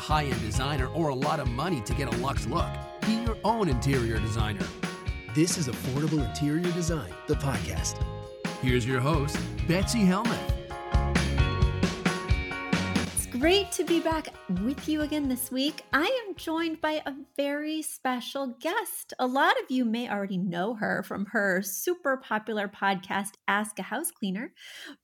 High end designer or a lot of money to get a luxe look. Be your own interior designer. This is Affordable Interior Design, the podcast. Here's your host, Betsy Helmuth. Great to be back with you again this week. I am joined by a very special guest. A lot of you may already know her from her super popular podcast, Ask a House Cleaner.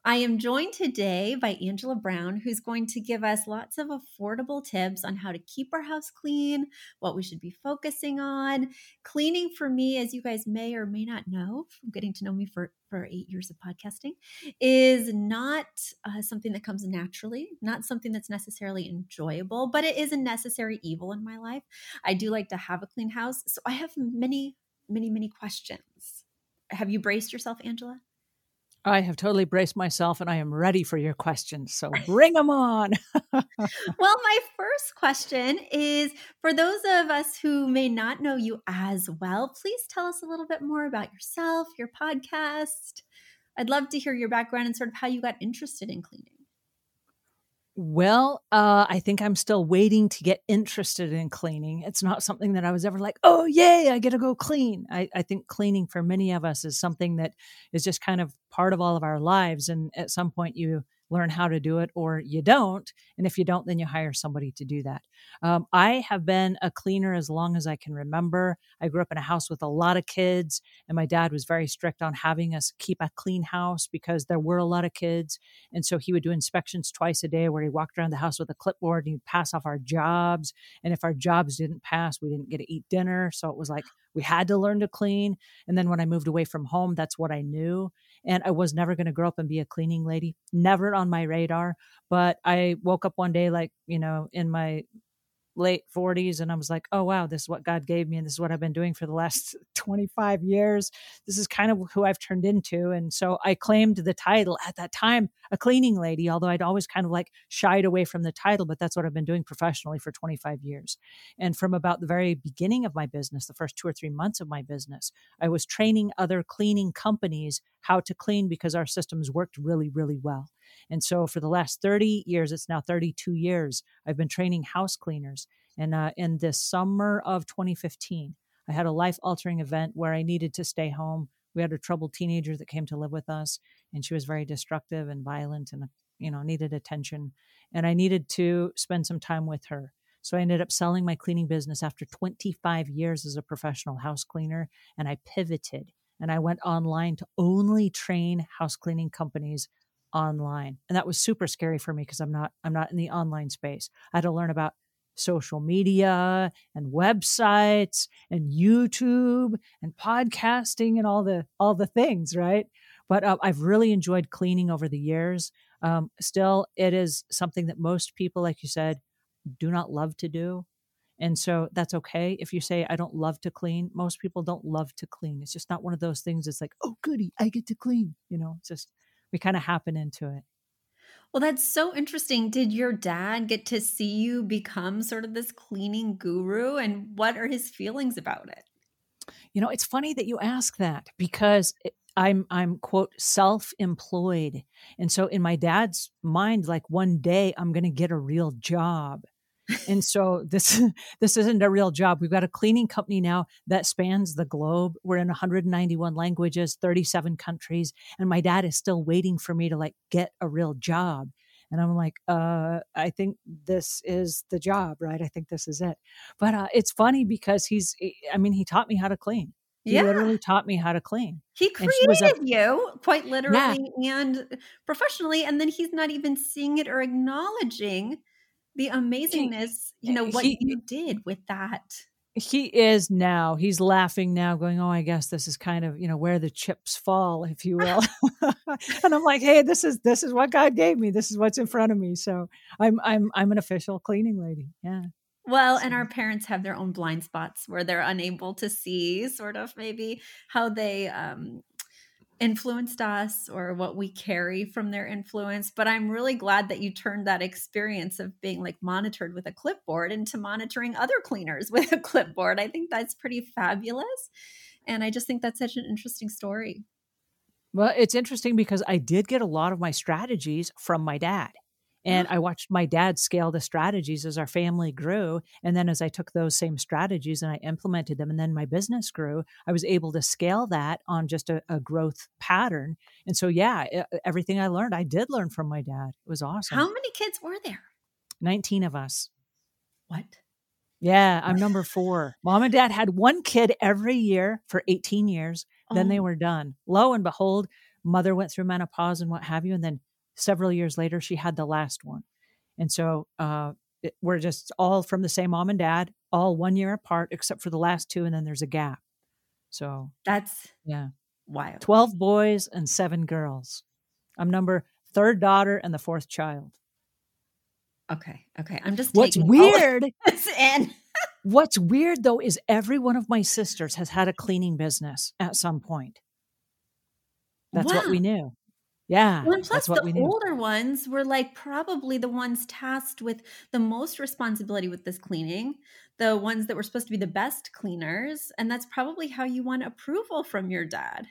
I am joined today by Angela Brown, who's going to give us lots of affordable tips on how to keep our house clean, what we should be focusing on. Cleaning for me, as you guys may or may not know from getting to know me for for eight years of podcasting is not uh, something that comes naturally, not something that's necessarily enjoyable, but it is a necessary evil in my life. I do like to have a clean house. So I have many, many, many questions. Have you braced yourself, Angela? I have totally braced myself and I am ready for your questions. So bring them on. well, my first question is for those of us who may not know you as well, please tell us a little bit more about yourself, your podcast. I'd love to hear your background and sort of how you got interested in cleaning. Well, uh, I think I'm still waiting to get interested in cleaning. It's not something that I was ever like, oh, yay, I get to go clean. I, I think cleaning for many of us is something that is just kind of part of all of our lives. And at some point, you learn how to do it or you don't. And if you don't, then you hire somebody to do that. Um, I have been a cleaner as long as I can remember. I grew up in a house with a lot of kids, and my dad was very strict on having us keep a clean house because there were a lot of kids. And so he would do inspections twice a day where he walked around the house with a clipboard and he'd pass off our jobs. And if our jobs didn't pass, we didn't get to eat dinner. So it was like, we had to learn to clean. And then when I moved away from home, that's what I knew. And I was never going to grow up and be a cleaning lady, never on my radar. But I woke up one day, like, you know, in my late 40s and I was like, oh wow, this is what God gave me and this is what I've been doing for the last 25 years. This is kind of who I've turned into and so I claimed the title at that time, a cleaning lady, although I'd always kind of like shied away from the title, but that's what I've been doing professionally for 25 years. And from about the very beginning of my business, the first 2 or 3 months of my business, I was training other cleaning companies how to clean because our systems worked really really well. And so for the last 30 years, it's now 32 years, I've been training house cleaners. And uh, in the summer of 2015, I had a life altering event where I needed to stay home. We had a troubled teenager that came to live with us, and she was very destructive and violent and, you know, needed attention. And I needed to spend some time with her. So I ended up selling my cleaning business after 25 years as a professional house cleaner, and I pivoted and I went online to only train house cleaning companies online and that was super scary for me because i'm not i'm not in the online space. I had to learn about social media and websites and youtube and podcasting and all the all the things right? But uh, i've really enjoyed cleaning over the years. Um, still it is something that most people like you said do not love to do and so that's okay. If you say i don't love to clean most people don't love to clean. It's just not one of those things it's like oh goody i get to clean you know? It's just we kind of happen into it. Well, that's so interesting. Did your dad get to see you become sort of this cleaning guru? And what are his feelings about it? You know, it's funny that you ask that because I'm I'm quote self-employed. And so in my dad's mind like one day I'm going to get a real job. And so this this isn't a real job. We've got a cleaning company now that spans the globe. We're in 191 languages, 37 countries, and my dad is still waiting for me to like get a real job. And I'm like, uh, I think this is the job, right? I think this is it. But uh, it's funny because he's, I mean, he taught me how to clean. He yeah. literally taught me how to clean. He created a, you quite literally yeah. and professionally. And then he's not even seeing it or acknowledging the amazingness, you know, what he, you did with that. He is now. He's laughing now, going, Oh, I guess this is kind of, you know, where the chips fall, if you will. and I'm like, hey, this is this is what God gave me. This is what's in front of me. So I'm I'm I'm an official cleaning lady. Yeah. Well, and our parents have their own blind spots where they're unable to see sort of maybe how they um, influenced us or what we carry from their influence. But I'm really glad that you turned that experience of being like monitored with a clipboard into monitoring other cleaners with a clipboard. I think that's pretty fabulous. And I just think that's such an interesting story. Well, it's interesting because I did get a lot of my strategies from my dad. And I watched my dad scale the strategies as our family grew. And then as I took those same strategies and I implemented them, and then my business grew, I was able to scale that on just a, a growth pattern. And so, yeah, everything I learned, I did learn from my dad. It was awesome. How many kids were there? 19 of us. What? Yeah, I'm number four. Mom and dad had one kid every year for 18 years. Then oh. they were done. Lo and behold, mother went through menopause and what have you. And then several years later, she had the last one. And so uh, it, we're just all from the same mom and dad, all one year apart, except for the last two. And then there's a gap. So that's yeah, wild. 12 boys and seven girls. I'm number third daughter and the fourth child. Okay. Okay. I'm just what's weird. and what's weird though is every one of my sisters has had a cleaning business at some point. That's wow. what we knew. Yeah. Well, and plus, the older ones were like probably the ones tasked with the most responsibility with this cleaning, the ones that were supposed to be the best cleaners. And that's probably how you want approval from your dad.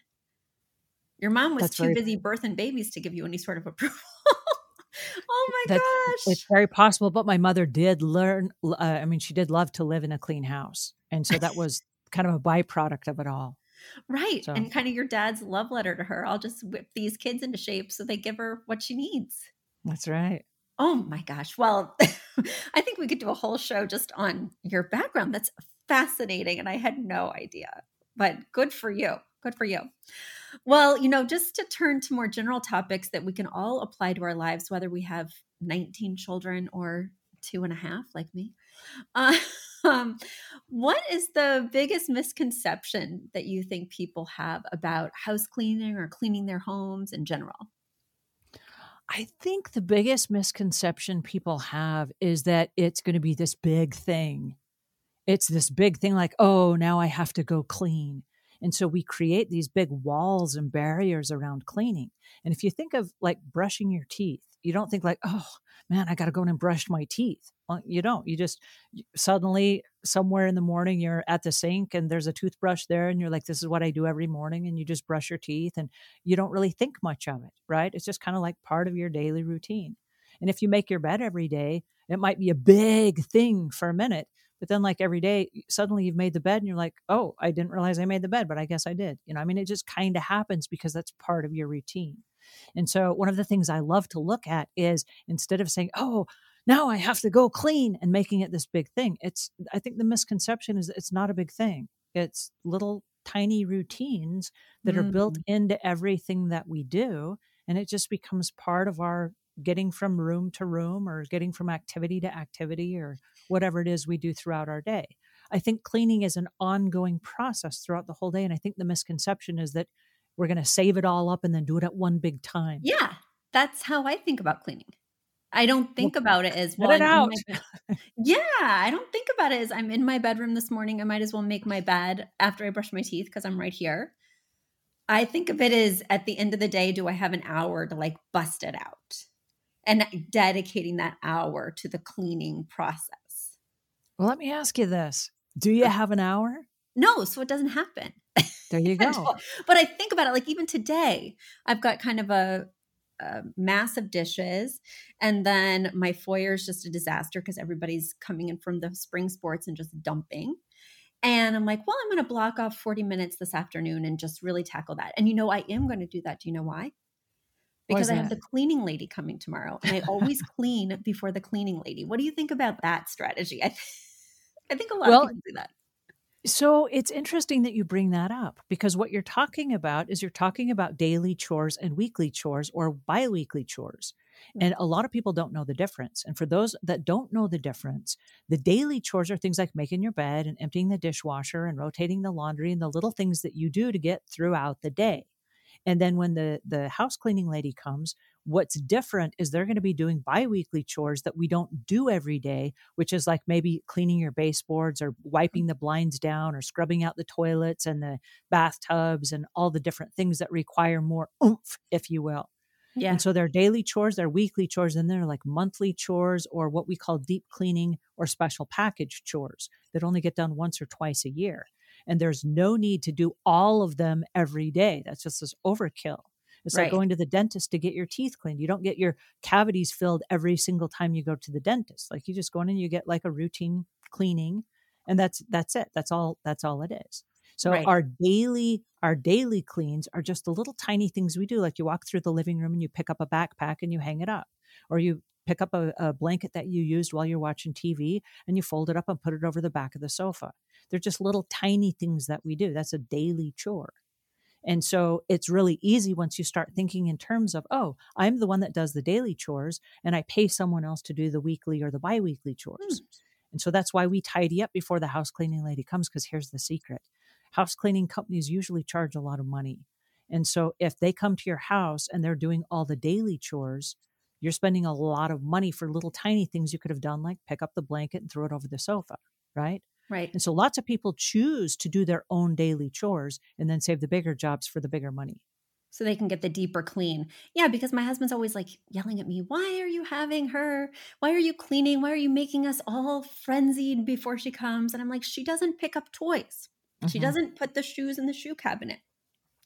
Your mom was that's too busy birthing babies to give you any sort of approval. oh my that's, gosh. It's very possible. But my mother did learn, uh, I mean, she did love to live in a clean house. And so that was kind of a byproduct of it all. Right. So. And kind of your dad's love letter to her. I'll just whip these kids into shape so they give her what she needs. That's right. Oh my gosh. Well, I think we could do a whole show just on your background. That's fascinating. And I had no idea, but good for you. Good for you. Well, you know, just to turn to more general topics that we can all apply to our lives, whether we have 19 children or two and a half, like me. Uh, um, what is the biggest misconception that you think people have about house cleaning or cleaning their homes in general? I think the biggest misconception people have is that it's going to be this big thing. It's this big thing like, oh, now I have to go clean. And so we create these big walls and barriers around cleaning. And if you think of like brushing your teeth, you don't think like, oh man, I got to go in and brush my teeth. Well, you don't. You just suddenly somewhere in the morning you're at the sink and there's a toothbrush there and you're like, this is what I do every morning. And you just brush your teeth and you don't really think much of it, right? It's just kind of like part of your daily routine. And if you make your bed every day, it might be a big thing for a minute, but then like every day, suddenly you've made the bed and you're like, oh, I didn't realize I made the bed, but I guess I did. You know, I mean, it just kind of happens because that's part of your routine. And so one of the things I love to look at is instead of saying, oh, now I have to go clean and making it this big thing. It's, I think the misconception is it's not a big thing. It's little tiny routines that mm. are built mm. into everything that we do. And it just becomes part of our getting from room to room or getting from activity to activity or whatever it is we do throughout our day. I think cleaning is an ongoing process throughout the whole day. And I think the misconception is that we're going to save it all up and then do it at one big time. Yeah, that's how I think about cleaning. I don't think about it as well. It out. yeah, I don't think about it as I'm in my bedroom this morning. I might as well make my bed after I brush my teeth because I'm right here. I think of it as at the end of the day, do I have an hour to like bust it out? And dedicating that hour to the cleaning process. Well, let me ask you this Do you have an hour? No, so it doesn't happen. There you go. but I think about it like even today, I've got kind of a a mass of dishes. And then my foyer is just a disaster because everybody's coming in from the spring sports and just dumping. And I'm like, well, I'm going to block off 40 minutes this afternoon and just really tackle that. And you know, I am going to do that. Do you know why? Because I have the cleaning lady coming tomorrow and I always clean before the cleaning lady. What do you think about that strategy? I, th- I think a lot well, of people do that. So it's interesting that you bring that up because what you're talking about is you're talking about daily chores and weekly chores or biweekly chores. And a lot of people don't know the difference. And for those that don't know the difference, the daily chores are things like making your bed and emptying the dishwasher and rotating the laundry and the little things that you do to get throughout the day. And then when the the house cleaning lady comes, what's different is they're going to be doing biweekly chores that we don't do every day, which is like maybe cleaning your baseboards or mm. wiping the blinds down or scrubbing out the toilets and the bathtubs and all the different things that require more oomph, if you will. Yeah. And so they're daily chores, they're weekly chores, and they're like monthly chores or what we call deep cleaning or special package chores that only get done once or twice a year. And there's no need to do all of them every day. That's just this overkill. It's right. like going to the dentist to get your teeth cleaned. You don't get your cavities filled every single time you go to the dentist. Like you just go in and you get like a routine cleaning and that's that's it. That's all that's all it is. So right. our daily our daily cleans are just the little tiny things we do. Like you walk through the living room and you pick up a backpack and you hang it up, or you pick up a, a, blanket that you used while you're watching TV and you fold it up and put it over the back of the sofa. They're just little tiny things that we do. That's a daily chore. And so it's really easy once you start thinking in terms of, oh, I'm the one that does the daily chores and I pay someone else to do the weekly or the biweekly chores. Mm. And so that's why we tidy up before the house cleaning lady comes because here's the secret house cleaning companies usually charge a lot of money. And so if they come to your house and they're doing all the daily chores, you're spending a lot of money for little tiny things you could have done, like pick up the blanket and throw it over the sofa, right? Right. And so lots of people choose to do their own daily chores and then save the bigger jobs for the bigger money. So they can get the deeper clean. Yeah, because my husband's always like yelling at me, Why are you having her? Why are you cleaning? Why are you making us all frenzied before she comes? And I'm like, She doesn't pick up toys. Mm-hmm. She doesn't put the shoes in the shoe cabinet.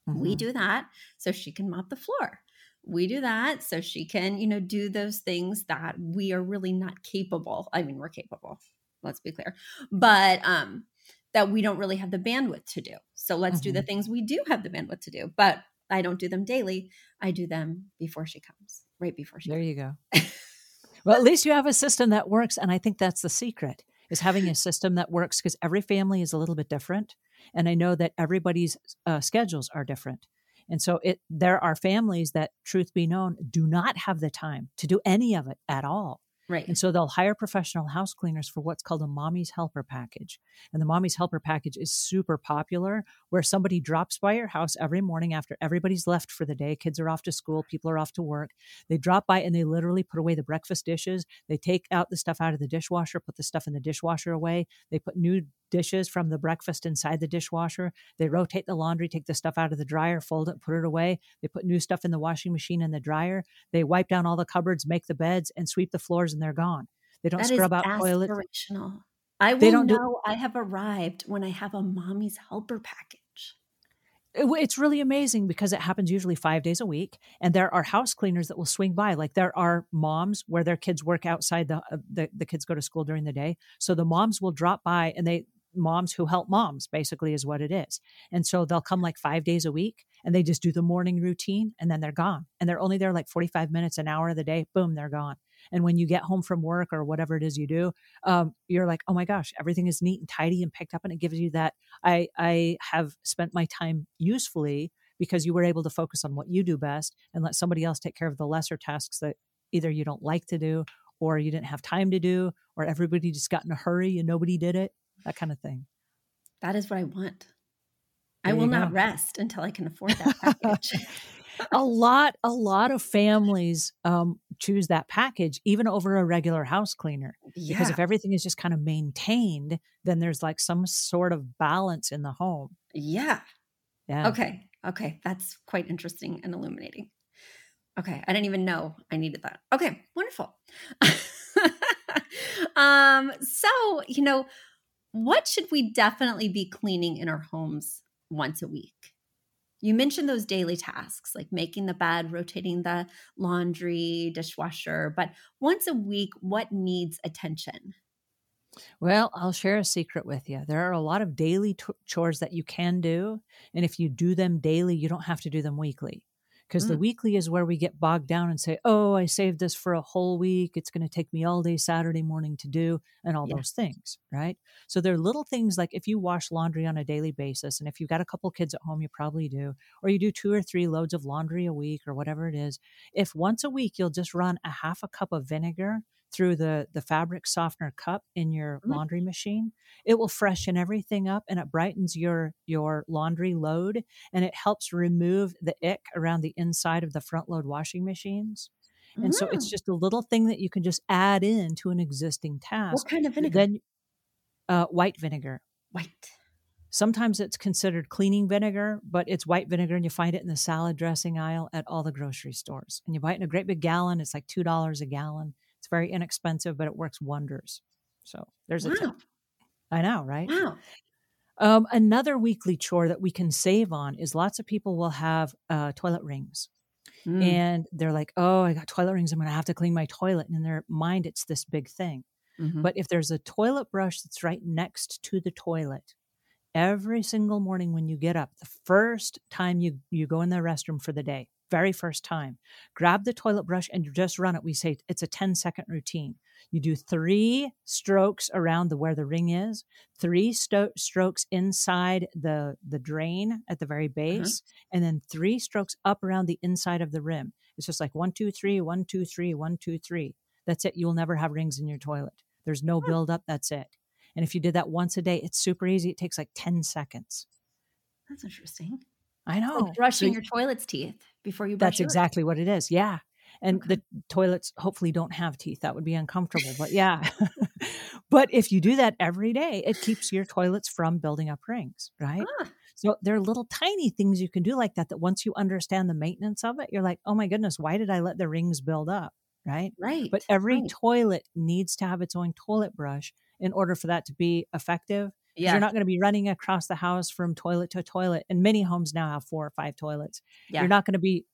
Mm-hmm. We do that so she can mop the floor. We do that so she can, you know, do those things that we are really not capable. I mean, we're capable. Let's be clear. But um that we don't really have the bandwidth to do. So let's mm-hmm. do the mm-hmm. things we do have the bandwidth to do. But I don't do them daily. I do them before she comes, right before she There comes. you go. well, at least you have a system that works and I think that's the secret is having a system that works because every family is a little bit different. And I know that everybody's uh, schedules are different. And so it there are families that, truth be known, do not have the time to do any of it at all. Right. And so they'll hire professional house cleaners for what's called a mommy's helper package. And the mommy's helper package is super popular where somebody drops by your house every morning after everybody's left for the day. Kids are off to school, people are off to work. They drop by and they literally put away the breakfast dishes. They take out the stuff out of the dishwasher, put the stuff in the dishwasher away. They put new dishes from the breakfast inside the dishwasher. They rotate the laundry, take the stuff out of the dryer, fold it, put it away. They put new stuff in the washing machine and the dryer. They wipe down all the cupboards, make the beds, and sweep the floors, and they're gone. They don't that scrub out toilets. I will they don't know do- I have arrived when I have a mommy's helper package it's really amazing because it happens usually five days a week and there are house cleaners that will swing by like there are moms where their kids work outside the, uh, the the kids go to school during the day so the moms will drop by and they moms who help moms basically is what it is. And so they'll come like five days a week and they just do the morning routine and then they're gone. And they're only there like 45 minutes an hour of the day boom they're gone. And when you get home from work or whatever it is you do um, you're like oh my gosh everything is neat and tidy and picked up and it gives you that i i have spent my time usefully because you were able to focus on what you do best and let somebody else take care of the lesser tasks that either you don't like to do or you didn't have time to do or everybody just got in a hurry and nobody did it that kind of thing. That is what I want. There I will not rest until I can afford that package. a lot, a lot of families um, choose that package even over a regular house cleaner yeah. because if everything is just kind of maintained, then there's like some sort of balance in the home. Yeah. Yeah. Okay. Okay. That's quite interesting and illuminating. Okay. I didn't even know I needed that. Okay. Wonderful. um, so, you know, what should we definitely be cleaning in our homes once a week? You mentioned those daily tasks like making the bed, rotating the laundry, dishwasher, but once a week, what needs attention? Well, I'll share a secret with you. There are a lot of daily t- chores that you can do. And if you do them daily, you don't have to do them weekly because mm. the weekly is where we get bogged down and say, oh, I saved this for a whole week. It's going to take me all day Saturday morning to do, and all those things, right? So there are little things like if you wash laundry on a daily basis, and if you've got a couple kids at home, you probably do, or you do two or three loads of laundry a week or whatever it is. If once a week you'll just run a half a cup of vinegar through the the fabric softener cup in your mm-hmm. laundry machine it will freshen everything up and it brightens your your laundry load and it helps remove the ick around the inside of the front load washing machines and mm-hmm. so it's mm. just a little thing that you can just add in to an existing task what kind of vinegar then uh, white vinegar white Sometimes it's considered cleaning vinegar, but it's white vinegar and you find it in the salad dressing aisle at all the grocery stores. And you buy it in a great big gallon. It's like $2 a gallon. It's very inexpensive, but it works wonders. So there's a wow. tip. I know, right? Wow. Um, another weekly chore that we can save on is lots of people will have uh, toilet rings. Mm. And they're like, oh, I got toilet rings. I'm going to have to clean my toilet. And in their mind, it's this big thing. Mm-hmm. But if there's a toilet brush that's right next to the toilet, every single morning when you get up, the first time you, you go in the restroom for the day, very first time. Grab the toilet brush and you just run it. We say it's a 10 second routine. You do three strokes around the where the ring is, three sto- strokes inside the the drain at the very uh-huh. base, uh-huh. and then three strokes up around the inside of the rim. It's just like one, two, three, one, two, three, one, two, three. That's it. You'll never have rings in your toilet. There's no buildup. That's it. And if you did that once a day, it's super easy. It takes like 10 seconds. That's interesting. I know. Like brushing so, your toilet's teeth before you That's exactly what it is. Yeah. And okay. the toilets hopefully don't have teeth. That would be uncomfortable. But yeah. but if you do that every day, it keeps your toilets from building up rings, right? Ah. So there are little tiny things you can do like that that once you understand the maintenance of it, you're like, oh my goodness, why did I let the rings build up? Right. Right. But every right. toilet needs to have its own toilet brush in order for that to be effective yeah. You're not going to be running across the house from toilet to toilet. And many homes now have four or five toilets. Yeah. You're not going to be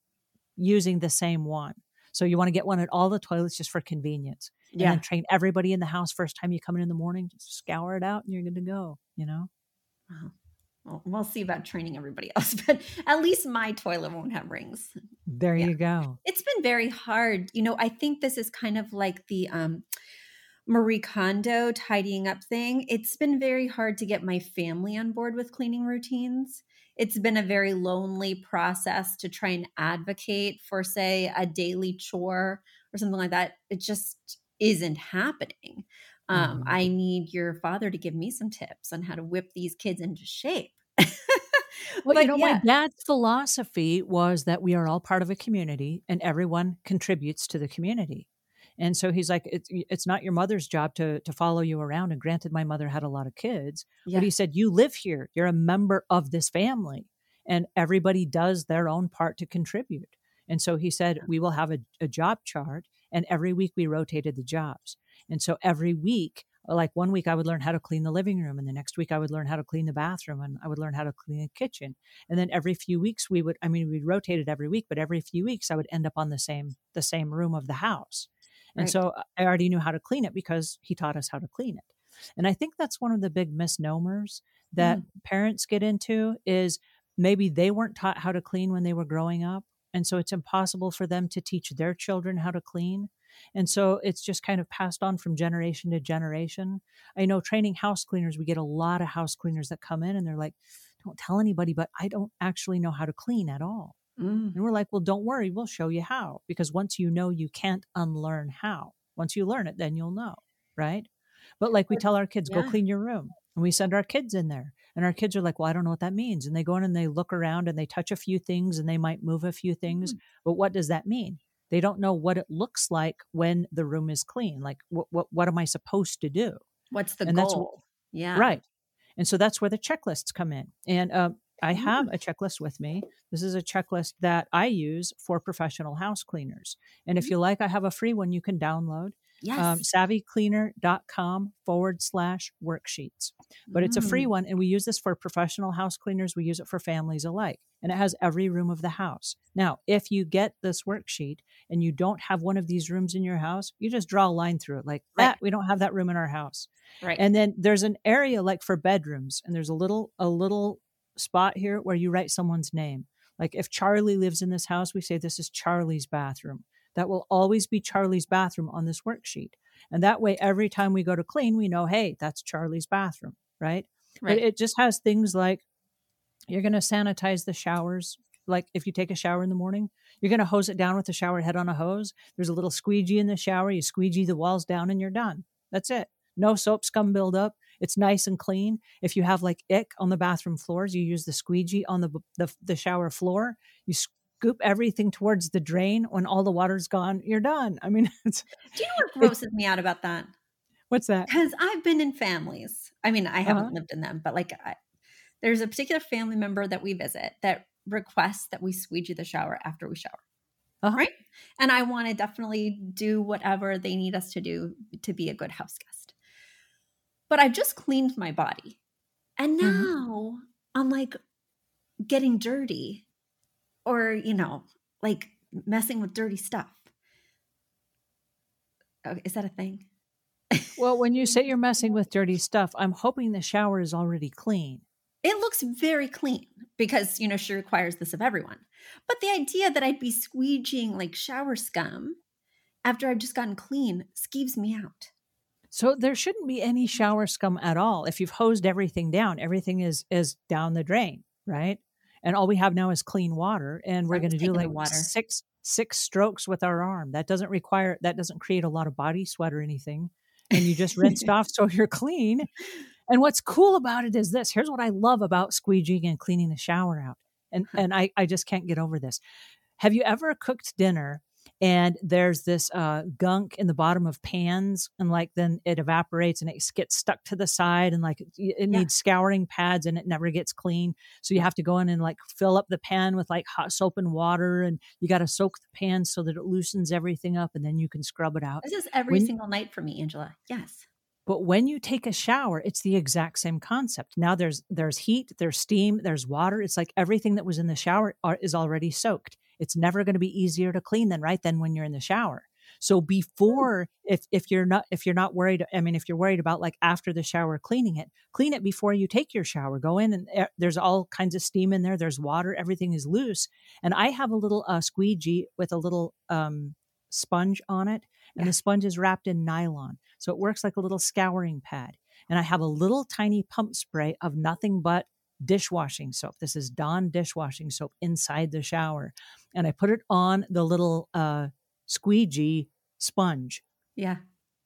using the same one. So you want to get one at all the toilets just for convenience. And yeah. then train everybody in the house first time you come in in the morning, just scour it out and you're good to go, you know? Wow. Well, we'll see about training everybody else, but at least my toilet won't have rings. There yeah. you go. It's been very hard. You know, I think this is kind of like the um Marie Kondo tidying up thing, it's been very hard to get my family on board with cleaning routines. It's been a very lonely process to try and advocate for, say, a daily chore or something like that. It just isn't happening. Um, mm-hmm. I need your father to give me some tips on how to whip these kids into shape. well, you know, yeah. my dad's philosophy was that we are all part of a community and everyone contributes to the community. And so he's like, it's it's not your mother's job to to follow you around. And granted, my mother had a lot of kids, yeah. but he said, you live here. You're a member of this family, and everybody does their own part to contribute. And so he said, we will have a, a job chart, and every week we rotated the jobs. And so every week uh, like one week I would learn how to clean the living room and the next week I would learn how to clean the bathroom and I would learn how to clean the kitchen. And then every few weeks we would I mean we rotated every week, but every few weeks I would end up on the same the same room of the house. And right. so I already knew how to clean it because he taught us how to clean it. And I think that's one of the big misnomers that mm. parents get into is maybe they weren't taught how to clean when they were growing up. And so it's impossible for them to teach their children how to clean. And so it's just kind of passed on from generation to generation. I know training house cleaners, we get a lot of house cleaners that come in and they're like, don't tell anybody, but I don't actually know how to clean at all. Mm. And we're like, well, don't worry, we'll show you how. Because once you know, you can't unlearn how. Once you learn it, then you'll know, right? But like we tell our kids, yeah. go clean your room. And we send our kids in there. And our kids are like, well, I don't know what that means. And they go in and they look around and they touch a few things and they might move a few things. Mm. But what does that mean? They don't know what it looks like when the room is clean. Like, what, what, what am I supposed to do? What's the and goal? yeah. Right. And so that's where the checklists come in. And um, I have mm. a checklist with me. This is a checklist that I use for professional house cleaners. And if mm. you like, I have a free one you can download. Yes. um, savvycleaner.com forward slash worksheets. But it's a free Mm. one, and we use this for professional house cleaners. We use it for families alike, and it has every room of the house. Now, if you get this worksheet and you don't have one of these rooms in your house, you just draw a line through it like Right. that. We don't have that room in our house. Right. And then there's an area like for bedrooms, and there's a little a little spot here where you write someone's name. Like if Charlie lives in this house, we say this is Charlie's bathroom. That will always be Charlie's bathroom on this worksheet. And that way, every time we go to clean, we know, hey, that's Charlie's bathroom, right? right. But it just has things like you're going to sanitize the showers. Like if you take a shower in the morning, you're going to hose it down with the shower head on a hose. There's a little squeegee in the shower. You squeegee the walls down and you're done. That's it. No soap scum buildup. It's nice and clean. If you have like ick on the bathroom floors, you use the squeegee on the the, the shower floor. You scoop everything towards the drain. When all the water's gone, you're done. I mean, it's, Do you know what grosses me out about that? what's that? Because I've been in families. I mean, I haven't Uh-huh. lived in them, but like, I, there's a particular family member that we visit that requests that we squeegee the shower after we shower. Uh-huh. Right. And I want to definitely do whatever they need us to do to be a good house guest. But I've just cleaned my body. And Mhm. now I'm like getting dirty or, you know, like messing with dirty stuff. Oh, Is that a thing? Well, when you say you're messing with dirty stuff, I'm hoping the shower is already clean. It looks very clean because, you know, she requires this of everyone. But the idea that I'd be squeegeeing like shower scum after I've just gotten clean skeeves me out. So there shouldn't be any shower scum at all. If you've hosed everything down, everything is is down the drain, right? And all we have now is clean water, and we're going to do like water. six six strokes with our arm. That doesn't require that doesn't create a lot of body sweat or anything, and you just rinsed off so you're clean. And what's cool about it is this. Here's what I love about squeegeeing and cleaning the shower out, and and I I just can't get over this. Have you ever cooked dinner and there's this uh, gunk in the bottom of pans and like then it evaporates and it gets stuck to the side and like it, it Yeah. needs scouring pads and it never gets clean so you have to go in and like fill up the pan with like hot soap and water and you got to soak the pan so that it loosens everything up and then you can scrub it out This is every When- single night for me, Angela. Yes. but when you take a shower it's the exact same concept now there's there's heat there's steam there's water it's like everything that was in the shower are, is already soaked it's never going to be easier to clean than right then when you're in the shower. So before if if you're not if you're not worried i mean if you're worried about like after the shower cleaning it clean it before you take your shower. Go in and eh, there's all kinds of steam in there there's water everything is loose. And i have a little uh, squeegee with a little um, sponge on it and Yeah. the sponge is wrapped in nylon so it works like a little scouring pad. And i have a little tiny pump spray of nothing but dishwashing soap this is dawn dishwashing soap inside the shower and i put it on the little uh, squeegee sponge Yeah.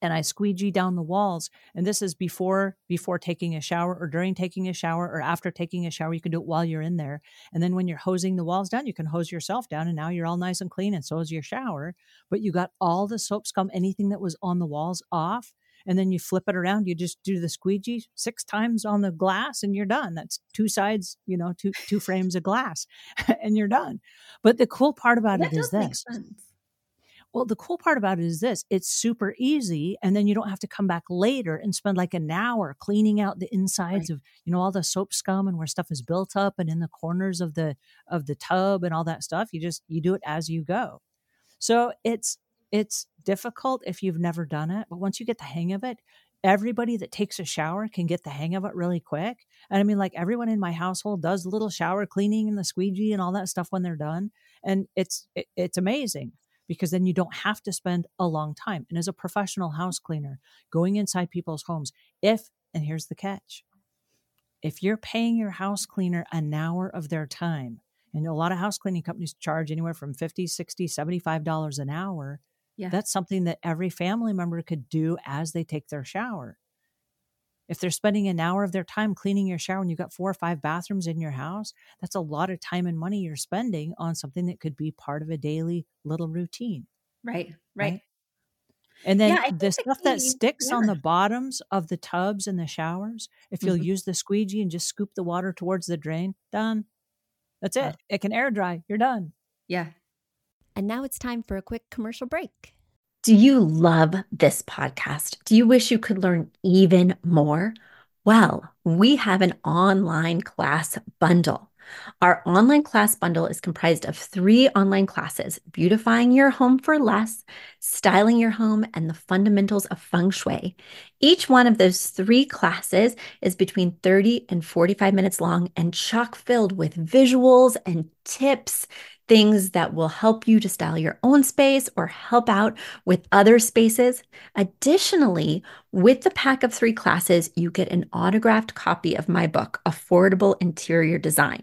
and I squeegee down the walls. And this is before before taking a shower or during taking a shower or after taking a shower. You can do it while you're in there. And then when you're hosing the walls down, you can hose yourself down and now you're all nice and clean and so is your shower. But you got all the soap scum, anything that was on the walls off. And then you flip it around. You just do the squeegee six times on the glass and you're done. That's two sides, you know, two two frames of glass and you're done. But the cool part about that it is this. Well, the cool part about it is this it's super easy. And then you don't have to come back later and spend like an hour cleaning out the insides of, you know, all the soap scum and where stuff is built up and in the corners of the of the tub and all that stuff. You just you do it as you go. So it's it's difficult if you've never done it, but once you get the hang of it, everybody that takes a shower can get the hang of it really quick. And I mean, like everyone in my household does little shower cleaning and the squeegee and all that stuff when they're done, and it's it, it's amazing because then you don't have to spend a long time. And as a professional house cleaner, going inside people's homes, if and here's the catch, if you're paying your house cleaner an hour of their time, and a lot of house cleaning companies charge anywhere from 50 60 75 dollars an hour Yeah. that's something that every family member could do as they take their shower. If they're spending an hour of their time cleaning your shower and you've got four or five bathrooms in your house, that's a lot of time and money you're spending on something that could be part of a daily little routine. Right. Right. And then Yeah, the stuff that sticks on the bottoms of the tubs and the showers, if you'll Mhm. use the squeegee and just scoop the water towards the drain, done. That's Yeah. it. It can air dry. You're done. Yeah. And now it's time for a quick commercial break. Do you love this podcast? Do you wish you could learn even more? Well, we have an online class bundle. Our online class bundle is comprised of three online classes beautifying your home for less, styling your home, and the fundamentals of feng shui. Each one of those three classes is between 30 and 45 minutes long and chock filled with visuals and tips things that will help you to style your own space or help out with other spaces. Additionally, with the pack of three classes, you get an autographed copy of my book, Affordable Interior Design.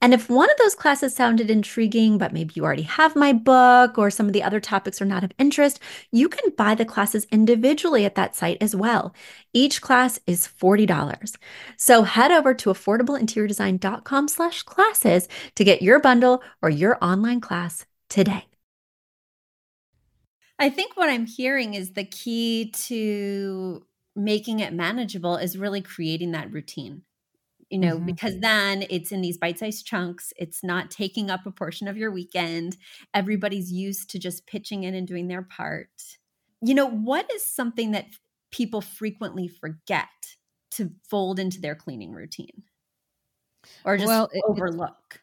And if one of those classes sounded intriguing, but maybe you already have my book or some of the other topics are not of interest, you can buy the classes individually at that site as well. Each class is $40. So head over to affordableinteriordesign.com slash classes to get your bundle or your online class today. I think what I'm hearing is the key to making it manageable is really creating that routine you know, mm-hmm. because then it's in these bite sized chunks. It's not taking up a portion of your weekend. Everybody's used to just pitching in and doing their part. You know, what is something that people frequently forget to fold into their cleaning routine or just well, it, overlook?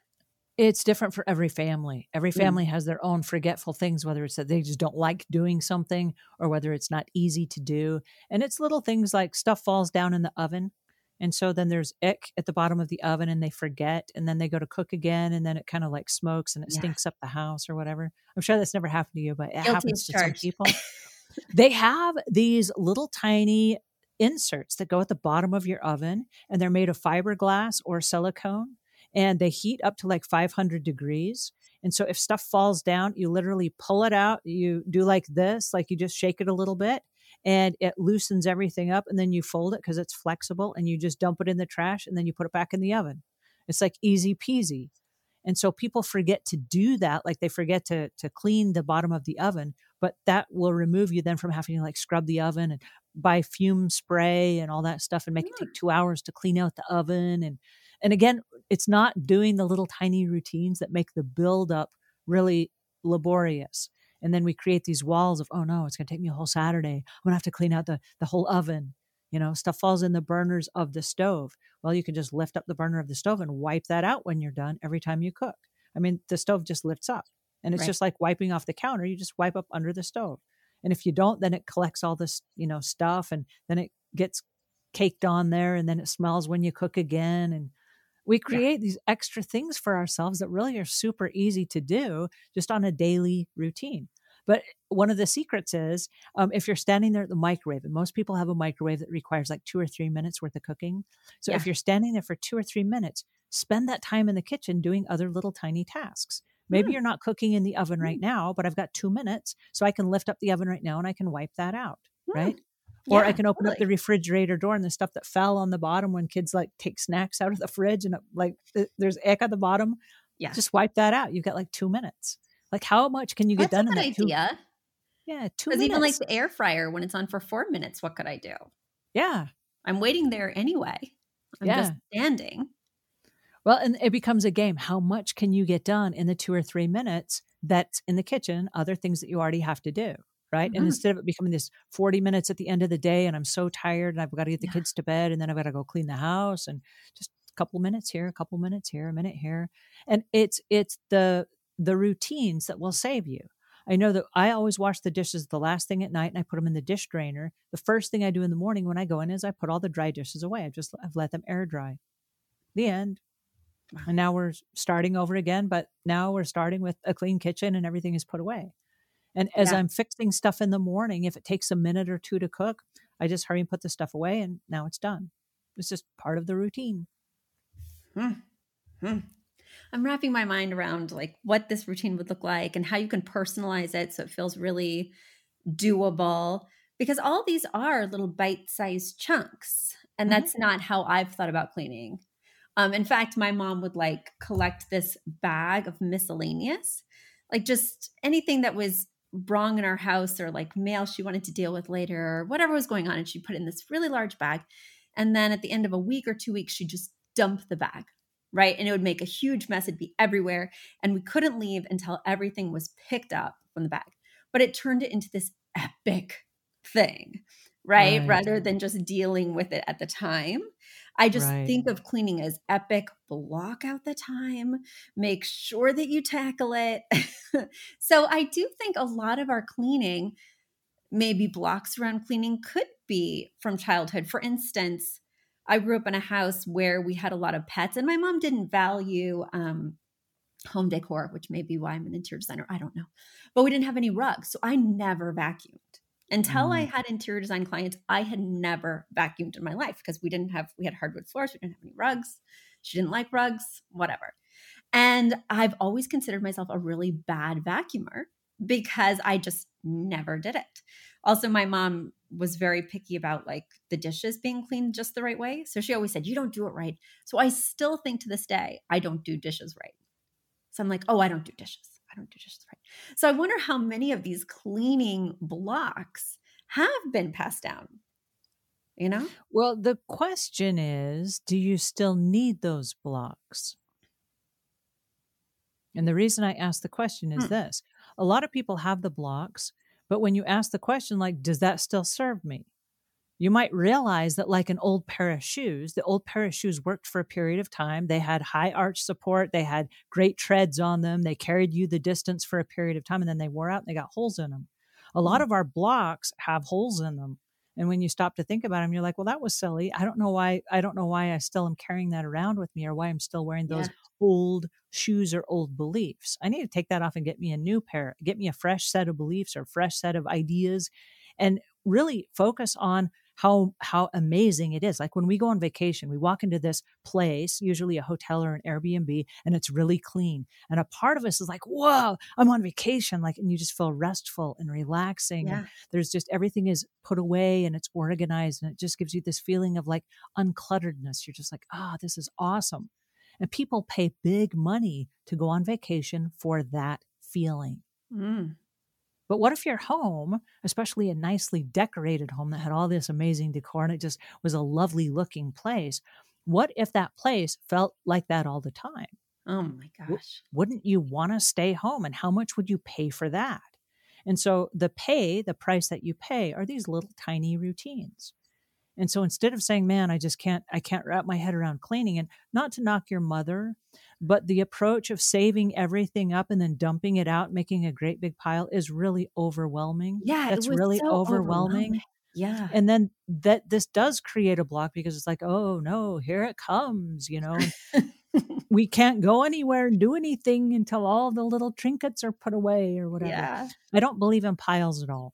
It's different for every family. Every mm. family mm. has their own forgetful things, whether it's that they just don't like doing something or whether it's not easy to do. And it's little things like stuff falls down in the oven and so then there's ick at the bottom of the oven and they forget and then they go to cook again and then it kind of like smokes and it yeah. stinks up the house or whatever. I'm sure that's never happened to you, but it Guilty happens to some people. they have these little tiny inserts that go at the bottom of your oven and they're made of fiberglass or silicone and they heat up to like 500 degrees. And so if stuff falls down, you literally pull it out, you do like this, like you just shake it a little bit and it loosens everything up and then you fold it because it's flexible and you just dump it in the trash and then you put it back in the oven. It's like easy peasy. And so people forget to do that, like they forget to to clean the bottom of the oven, but that will remove you then from having to like scrub the oven and buy fume spray and all that stuff and make it hmm. take 2 hours to clean out the oven and and again, it's not doing the little tiny routines that make the build up really laborious and then we create these walls of oh no it's going to take me a whole saturday. I'm going to have to clean out the, the whole oven. You know stuff falls in the burners of the stove. Well you can just lift up the burner of the stove and wipe that out when you're done every time you cook. I mean the stove just lifts up and it's right. just like wiping off the counter. You just wipe up under the stove and if you don't then it collects all this you know stuff and then it gets caked on there and then it smells when you cook again and we create yeah. these extra things for ourselves that really are super easy to do just on a daily routine. But one of the secrets is um, if you're standing there at the microwave, and most people have a microwave that requires like two or three minutes worth of cooking. So yeah. if you're standing there for two or three minutes, spend that time in the kitchen doing other little tiny tasks. Maybe mm. you're not cooking in the oven right mm. now, but I've got two minutes, so I can lift up the oven right now and I can wipe that out, mm. right? Or yeah, I can open totally. up the refrigerator door and the stuff that fell on the bottom when kids like take snacks out of the fridge and it, like there's egg at the bottom. Yeah. Just wipe that out. You've got like two minutes. Like how much can you get That's done in that idea. Two, yeah, two Because even like the air fryer, when it's on for four minutes, what could I do? Yeah. I'm waiting there anyway. I'm yeah. just standing. Well, and it becomes a game. How much can you get done in the two or three minutes that's in the kitchen, other things that you already have to do? Right? Mm-hmm. And instead of it becoming this 40 minutes at the end of the day and I'm so tired and I've got to get the yeah. kids to bed and then I've got to go clean the house and just a couple minutes here, a couple minutes here, a minute here. And it's it's the the routines that will save you. I know that I always wash the dishes the last thing at night and I put them in the dish drainer. The first thing I do in the morning when I go in is I put all the dry dishes away. I've just I've let them air dry. The end. And now we're starting over again, but now we're starting with a clean kitchen and everything is put away. And as yeah. I'm fixing stuff in the morning, if it takes a minute or two to cook, I just hurry and put the stuff away and now it's done. It's just part of the routine. Hmm. Hmm. I'm wrapping my mind around like what this routine would look like and how you can personalize it so it feels really doable because all these are little bite-sized chunks and mm-hmm. that's not how I've thought about cleaning. Um, in fact, my mom would like collect this bag of miscellaneous like just anything that was wrong in our house or like mail she wanted to deal with later or whatever was going on. And she put it in this really large bag. And then at the end of a week or two weeks, she just dumped the bag, right? And it would make a huge mess. It'd be everywhere. And we couldn't leave until everything was picked up from the bag. But it turned it into this epic thing, right? right. Rather than just dealing with it at the time. I just right. think of cleaning as epic. Block out the time, make sure that you tackle it. so I do think a lot of our cleaning, maybe blocks around cleaning, could be from childhood. For instance, I grew up in a house where we had a lot of pets, and my mom didn't value um, home decor, which may be why I'm an interior designer. I don't know. But we didn't have any rugs. So I never vacuumed. Until mm. I had interior design clients, I had never vacuumed in my life because we didn't have, we had hardwood floors, we didn't have any rugs. She didn't like rugs, whatever. And I've always considered myself a really bad vacuumer because I just never did it. Also, my mom was very picky about like the dishes being cleaned just the right way. So she always said, You don't do it right. So I still think to this day, I don't do dishes right. So I'm like, Oh, I don't do dishes. I don't do dishes right. So I wonder how many of these cleaning blocks have been passed down. You know? Well, the question is do you still need those blocks? And the reason I ask the question is hmm. this a lot of people have the blocks, but when you ask the question, like, does that still serve me? You might realize that, like an old pair of shoes, the old pair of shoes worked for a period of time. They had high arch support, they had great treads on them, they carried you the distance for a period of time, and then they wore out and they got holes in them. A lot mm. of our blocks have holes in them. And when you stop to think about them, you're like, well, that was silly. I don't know why. I don't know why I still am carrying that around with me, or why I'm still wearing those yeah. old shoes or old beliefs. I need to take that off and get me a new pair, get me a fresh set of beliefs or fresh set of ideas, and really focus on how how amazing it is. Like when we go on vacation, we walk into this place, usually a hotel or an Airbnb, and it's really clean. And a part of us is like, "Whoa, I'm on vacation!" Like, and you just feel restful and relaxing. Yeah. And there's just everything is put away and it's organized, and it just gives you this feeling of like unclutteredness. You're just like, "Ah, oh, this is awesome." And people pay big money to go on vacation for that feeling. Mm. But what if your home, especially a nicely decorated home that had all this amazing decor and it just was a lovely looking place? What if that place felt like that all the time? Oh my gosh. Wouldn't you want to stay home? And how much would you pay for that? And so the pay, the price that you pay, are these little tiny routines. And so instead of saying, man, I just can't, I can't wrap my head around cleaning, and not to knock your mother, but the approach of saving everything up and then dumping it out, making a great big pile is really overwhelming. Yeah. That's really so overwhelming. overwhelming. Yeah. And then that this does create a block because it's like, oh no, here it comes, you know. we can't go anywhere and do anything until all the little trinkets are put away or whatever. Yeah. I don't believe in piles at all.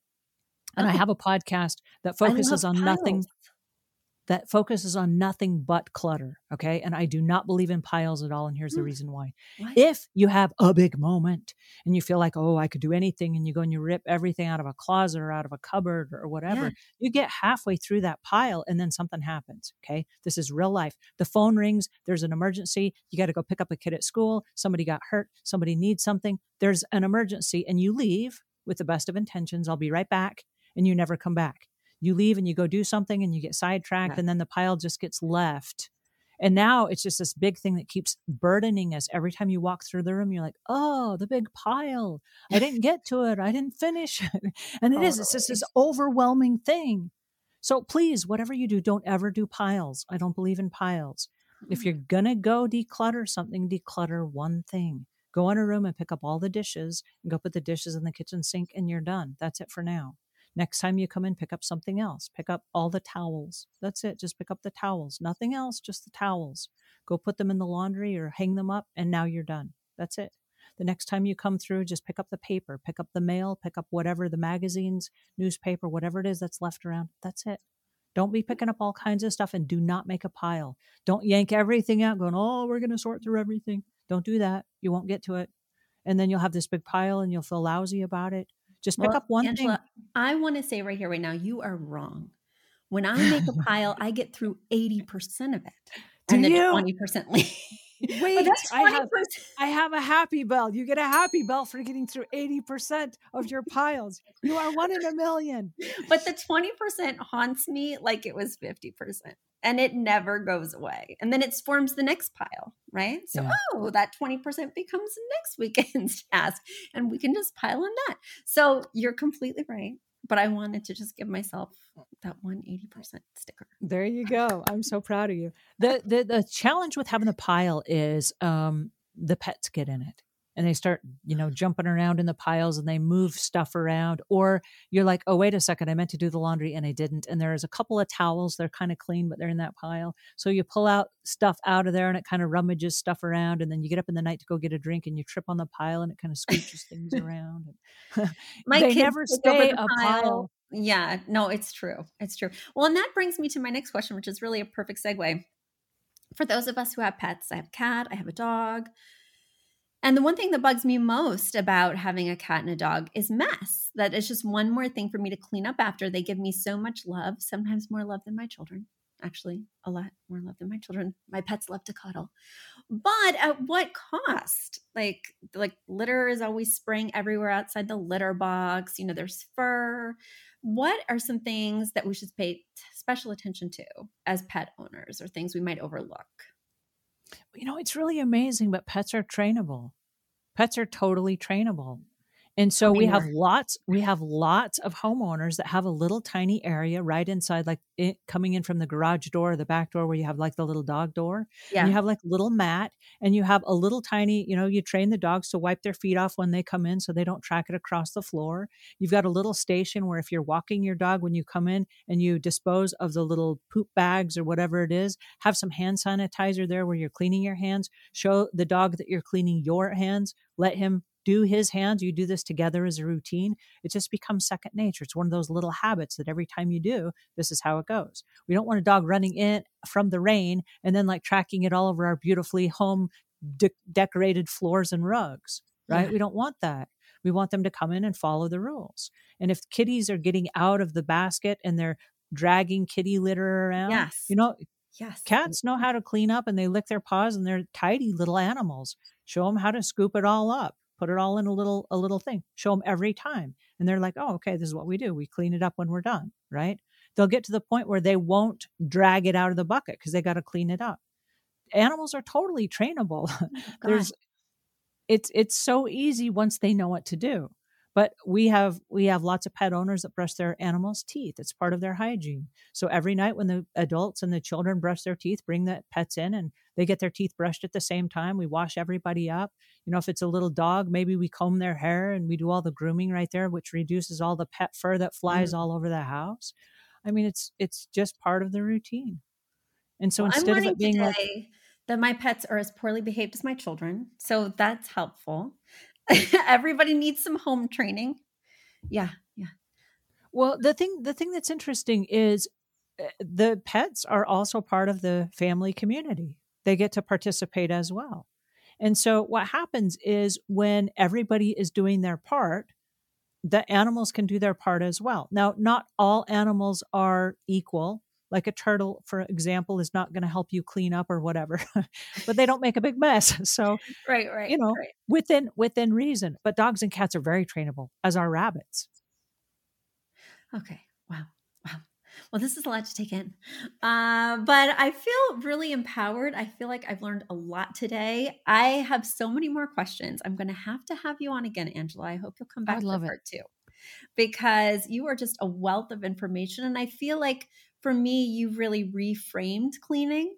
And oh. I have a podcast that focuses on piles. nothing that focuses on nothing but clutter. Okay. And I do not believe in piles at all. And here's the hmm. reason why. What? If you have a big moment and you feel like, oh, I could do anything, and you go and you rip everything out of a closet or out of a cupboard or whatever, yeah. you get halfway through that pile and then something happens. Okay. This is real life. The phone rings, there's an emergency. You got to go pick up a kid at school. Somebody got hurt. Somebody needs something. There's an emergency, and you leave with the best of intentions. I'll be right back. And you never come back you leave and you go do something and you get sidetracked yeah. and then the pile just gets left. And now it's just this big thing that keeps burdening us. Every time you walk through the room you're like oh the big pile. I didn't get to it. I didn't finish it. And it is. it's just this overwhelming thing. So please whatever you do don't ever do piles. I don't believe in piles. If you're mm. gonna go declutter something declutter one thing. Go in a room and pick up all the dishes and go put the dishes in the kitchen sink and you're done. That's it for now Next time you come in, pick up something else. Pick up all the towels. That's it. Just pick up the towels. Nothing else, just the towels. Go put them in the laundry or hang them up, and now you're done. That's it. The next time you come through, just pick up the paper, pick up the mail, pick up whatever the magazines, newspaper, whatever it is that's left around. That's it. Don't be picking up all kinds of stuff and do not make a pile. Don't yank everything out going, oh, we're going to sort through everything. Don't do that. You won't get to it. And then you'll have this big pile and you'll feel lousy about it. Just pick well, up one Angela, thing. I want to say right here, right now, you are wrong. When I make a pile, I get through 80% of it. Do and you? then 20% leave. Wait, I have, I have a happy bell. You get a happy bell for getting through 80% of your piles. You are one in a million. But the 20% haunts me like it was 50%. And it never goes away. And then it forms the next pile, right? So, yeah. oh, that 20% becomes next weekend's task. And we can just pile on that. So you're completely right but I wanted to just give myself that one eighty percent sticker. There you go. I'm so proud of you. The the the challenge with having the pile is um the pets get in it and they start, you know, mm-hmm. jumping around in the piles and they move stuff around. Or you're like, oh, wait a second, I meant to do the laundry and I didn't. And there's a couple of towels, they're kind of clean, but they're in that pile. So you pull out stuff out of there and it kind of rummages stuff around. And then you get up in the night to go get a drink and you trip on the pile and it kind of scooches things around. My they never stay a pile. pile. Yeah, no, it's true. It's true. Well, and that brings me to my next question, which is really a perfect segue. For those of us who have pets, I have a cat, I have a dog. And the one thing that bugs me most about having a cat and a dog is mess. That is just one more thing for me to clean up after. They give me so much love, sometimes more love than my children. Actually, a lot more love than my children. My pets love to cuddle. But at what cost? Like like litter is always spraying everywhere outside the litter box. You know, there's fur. What are some things that we should pay special attention to as pet owners or things we might overlook? You know, it's really amazing, but pets are trainable. Pets are totally trainable. And so we have lots, we have lots of homeowners that have a little tiny area right inside, like it, coming in from the garage door or the back door where you have like the little dog door. Yeah. And you have like little mat and you have a little tiny, you know, you train the dogs to wipe their feet off when they come in so they don't track it across the floor. You've got a little station where if you're walking your dog when you come in and you dispose of the little poop bags or whatever it is, have some hand sanitizer there where you're cleaning your hands. Show the dog that you're cleaning your hands. Let him do his hands, you do this together as a routine, it just becomes second nature. It's one of those little habits that every time you do, this is how it goes. We don't want a dog running in from the rain and then like tracking it all over our beautifully home de- decorated floors and rugs, right? Yeah. We don't want that. We want them to come in and follow the rules. And if kitties are getting out of the basket and they're dragging kitty litter around, yes. you know, Yes. Cats know how to clean up and they lick their paws and they're tidy little animals. Show them how to scoop it all up put it all in a little a little thing show them every time and they're like oh okay this is what we do we clean it up when we're done right? They'll get to the point where they won't drag it out of the bucket because they got to clean it up. Animals are totally trainable. Oh there's it's it's so easy once they know what to do but we have we have lots of pet owners that brush their animals teeth. It's part of their hygiene. So every night when the adults and the children brush their teeth bring the pets in and they get their teeth brushed at the same time. We wash everybody up. You know if it's a little dog maybe we comb their hair and we do all the grooming right there which reduces all the pet fur that flies mm. all over the house. I mean it's it's just part of the routine. And so well, instead of it being like that my pets are as poorly behaved as my children so that's helpful everybody needs some home training yeah yeah well the thing the thing that's interesting is eh, the pets are also part of the family community they get to participate as well and so what happens is when everybody is doing their part, the animals can do their part as well. Now, not all animals are equal. Like a turtle, for example, is not going to help you clean up or whatever, but they don't make a big mess. So, right, right, you know, right. within within reason. But dogs and cats are very trainable, as are rabbits. Okay, wow. Wow well, this is a lot to take in. Uh, but I feel really empowered. I feel like I've learned a lot today. I have so many more questions. I'm going to have to have you on again, Angela. I hope you'll come back I love for part two because you are just a wealth of information. And I feel like for me, you've really reframed cleaning.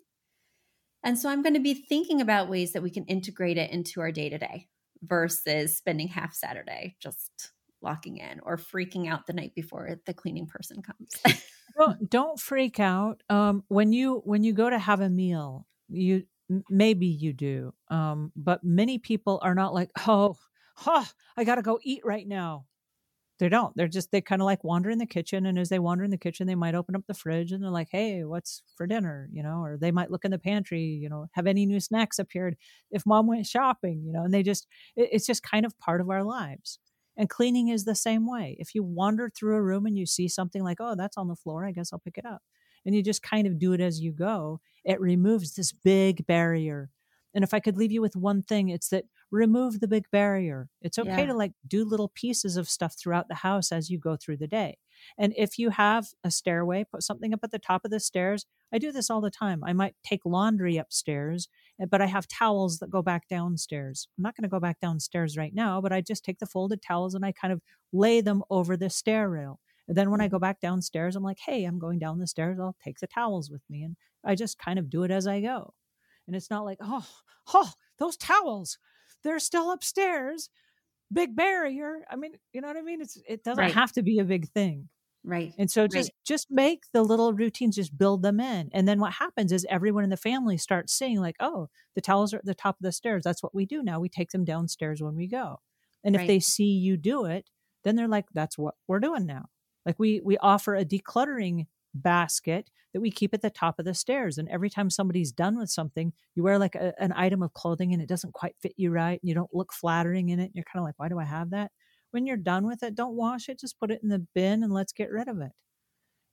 And so I'm going to be thinking about ways that we can integrate it into our day to day versus spending half Saturday just locking in or freaking out the night before the cleaning person comes. don't, don't freak out. Um, when you when you go to have a meal, you maybe you do, um, but many people are not like, oh, huh, I got to go eat right now. They don't. They're just they kind of like wander in the kitchen, and as they wander in the kitchen, they might open up the fridge and they're like, "Hey, what's for dinner?" You know, or they might look in the pantry. You know, have any new snacks appeared? If mom went shopping, you know, and they just it, it's just kind of part of our lives. And cleaning is the same way. If you wander through a room and you see something like, oh, that's on the floor, I guess I'll pick it up. And you just kind of do it as you go, it removes this big barrier. And if I could leave you with one thing, it's that remove the big barrier. It's okay Yeah. to like do little pieces of stuff throughout the house as you go through the day. And if you have a stairway, put something up at the top of the stairs. I do this all the time. I might take laundry upstairs, eh, but I have towels that go back downstairs. I'm not going to go back downstairs right now, but I just take the folded towels and I kind of lay them over the stair rail. And then when I go back downstairs, I'm like, hey, I'm going down the stairs. I'll take the towels with me. And I just kind of do it as I go. And it's not like, oh, oh, those towels, they're still upstairs. Big barrier. I mean, you know what I mean? It's it doesn't Right. have to be a big thing. Right. And so just just make the little routines, just build them in. And then what happens is everyone in the family starts seeing like, oh, the towels are at the top of the stairs. That's what we do now. We take them downstairs when we go. And if they see you do it, then they're like, that's what we're doing now. Like we we offer a decluttering basket that we keep at the top of the stairs. And every time somebody's done with something, you wear like a, an item of clothing and it doesn't quite fit you right. And you don't look flattering in it. And you're kind of like, why do I have that? When you're done with it, don't wash it. Just put it in the bin and let's get rid of it.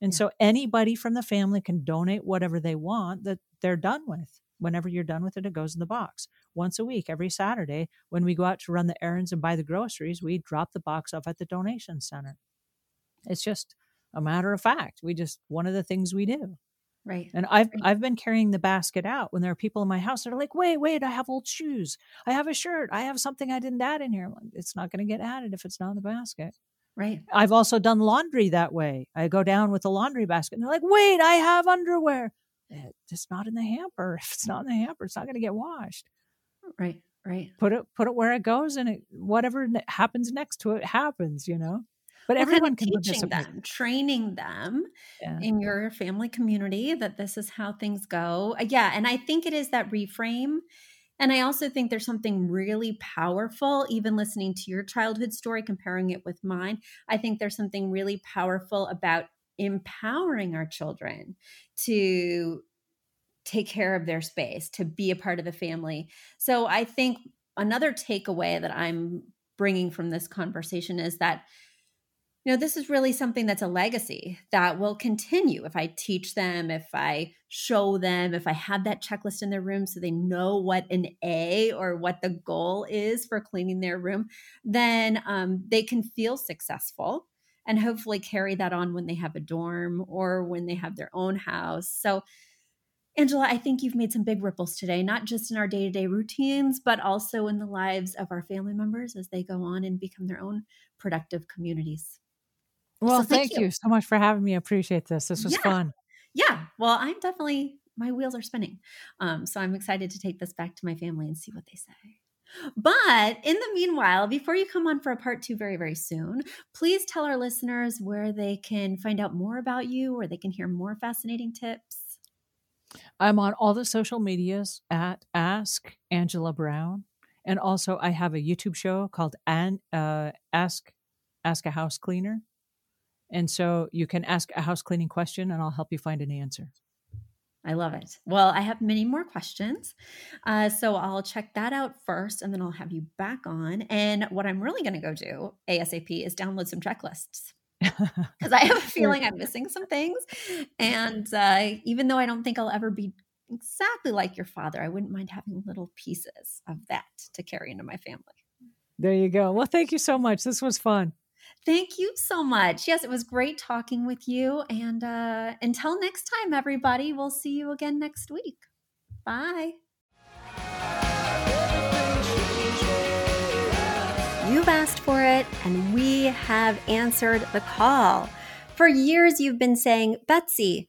And Yeah. so anybody from the family can donate whatever they want that they're done with. Whenever you're done with it, it goes in the box. Once a week, every Saturday, when we go out to run the errands and buy the groceries, we drop the box off at the donation center. It's just a matter of fact. We just one of the things we do. Right. And I've Right. I've been carrying the basket out when there are people in my house that are like, wait, wait, I have old shoes. I have a shirt. I have something I didn't add in here. Like, it's not going to get added if it's not in the basket. Right. I've also done laundry that way. I go down with a laundry basket and they're like, wait, I have underwear. Eh, It's not in the hamper. If it's not in the hamper, it's not going to get washed. Right. Right. Put it put it where it goes and it, whatever happens next to it happens, you know? But Well, kind of everyone can teaching them, training them Yeah. in your family community that this is how things go. Uh, Yeah, and I think it is that reframe. And I also think there's something really powerful, even listening to your childhood story, comparing it with mine. I think there's something really powerful about empowering our children to take care of their space, to be a part of the family. So I think another takeaway that I'm bringing from this conversation is that you know this is really something that's a legacy that will continue if i teach them if i show them if i have that checklist in their room so they know what an a or what the goal is for cleaning their room then um, they can feel successful and hopefully carry that on when they have a dorm or when they have their own house so Angela, I think you've made some big ripples today, not just in our day to day routines, but also in the lives of our family members as they go on and become their own productive communities. Well, So thank thank you. you. so much for having me. I appreciate this. This was Yeah. fun. Yeah, well, I'm definitely, my wheels are spinning. Um, so I'm excited to take this back to my family and see what they say. But in the meanwhile, before you come on for a part two very, very soon, please tell our listeners where they can find out more about you, where they can hear more fascinating tips. I'm on all the social medias at Ask Angela Brown, and also I have a YouTube show called An uh, Ask Ask a House Cleaner, and so you can ask a house cleaning question, and I'll help you find an answer. I love it. Well, I have many more questions. Uh, so I'll check that out first and then I'll have you back on. And what I'm really going to go do ASAP is download some checklists because I have a feeling I'm missing some things. And uh, even though I don't think I'll ever be exactly like your father, I wouldn't mind having little pieces of that to carry into my family. there you go. Well, thank you so much. This was fun. Thank you so much. Yes, it was great talking with you. And uh, until next time, everybody, we'll see you again next week. Bye. You've asked for it, and we have answered the call. For years, you've been saying, Betsy,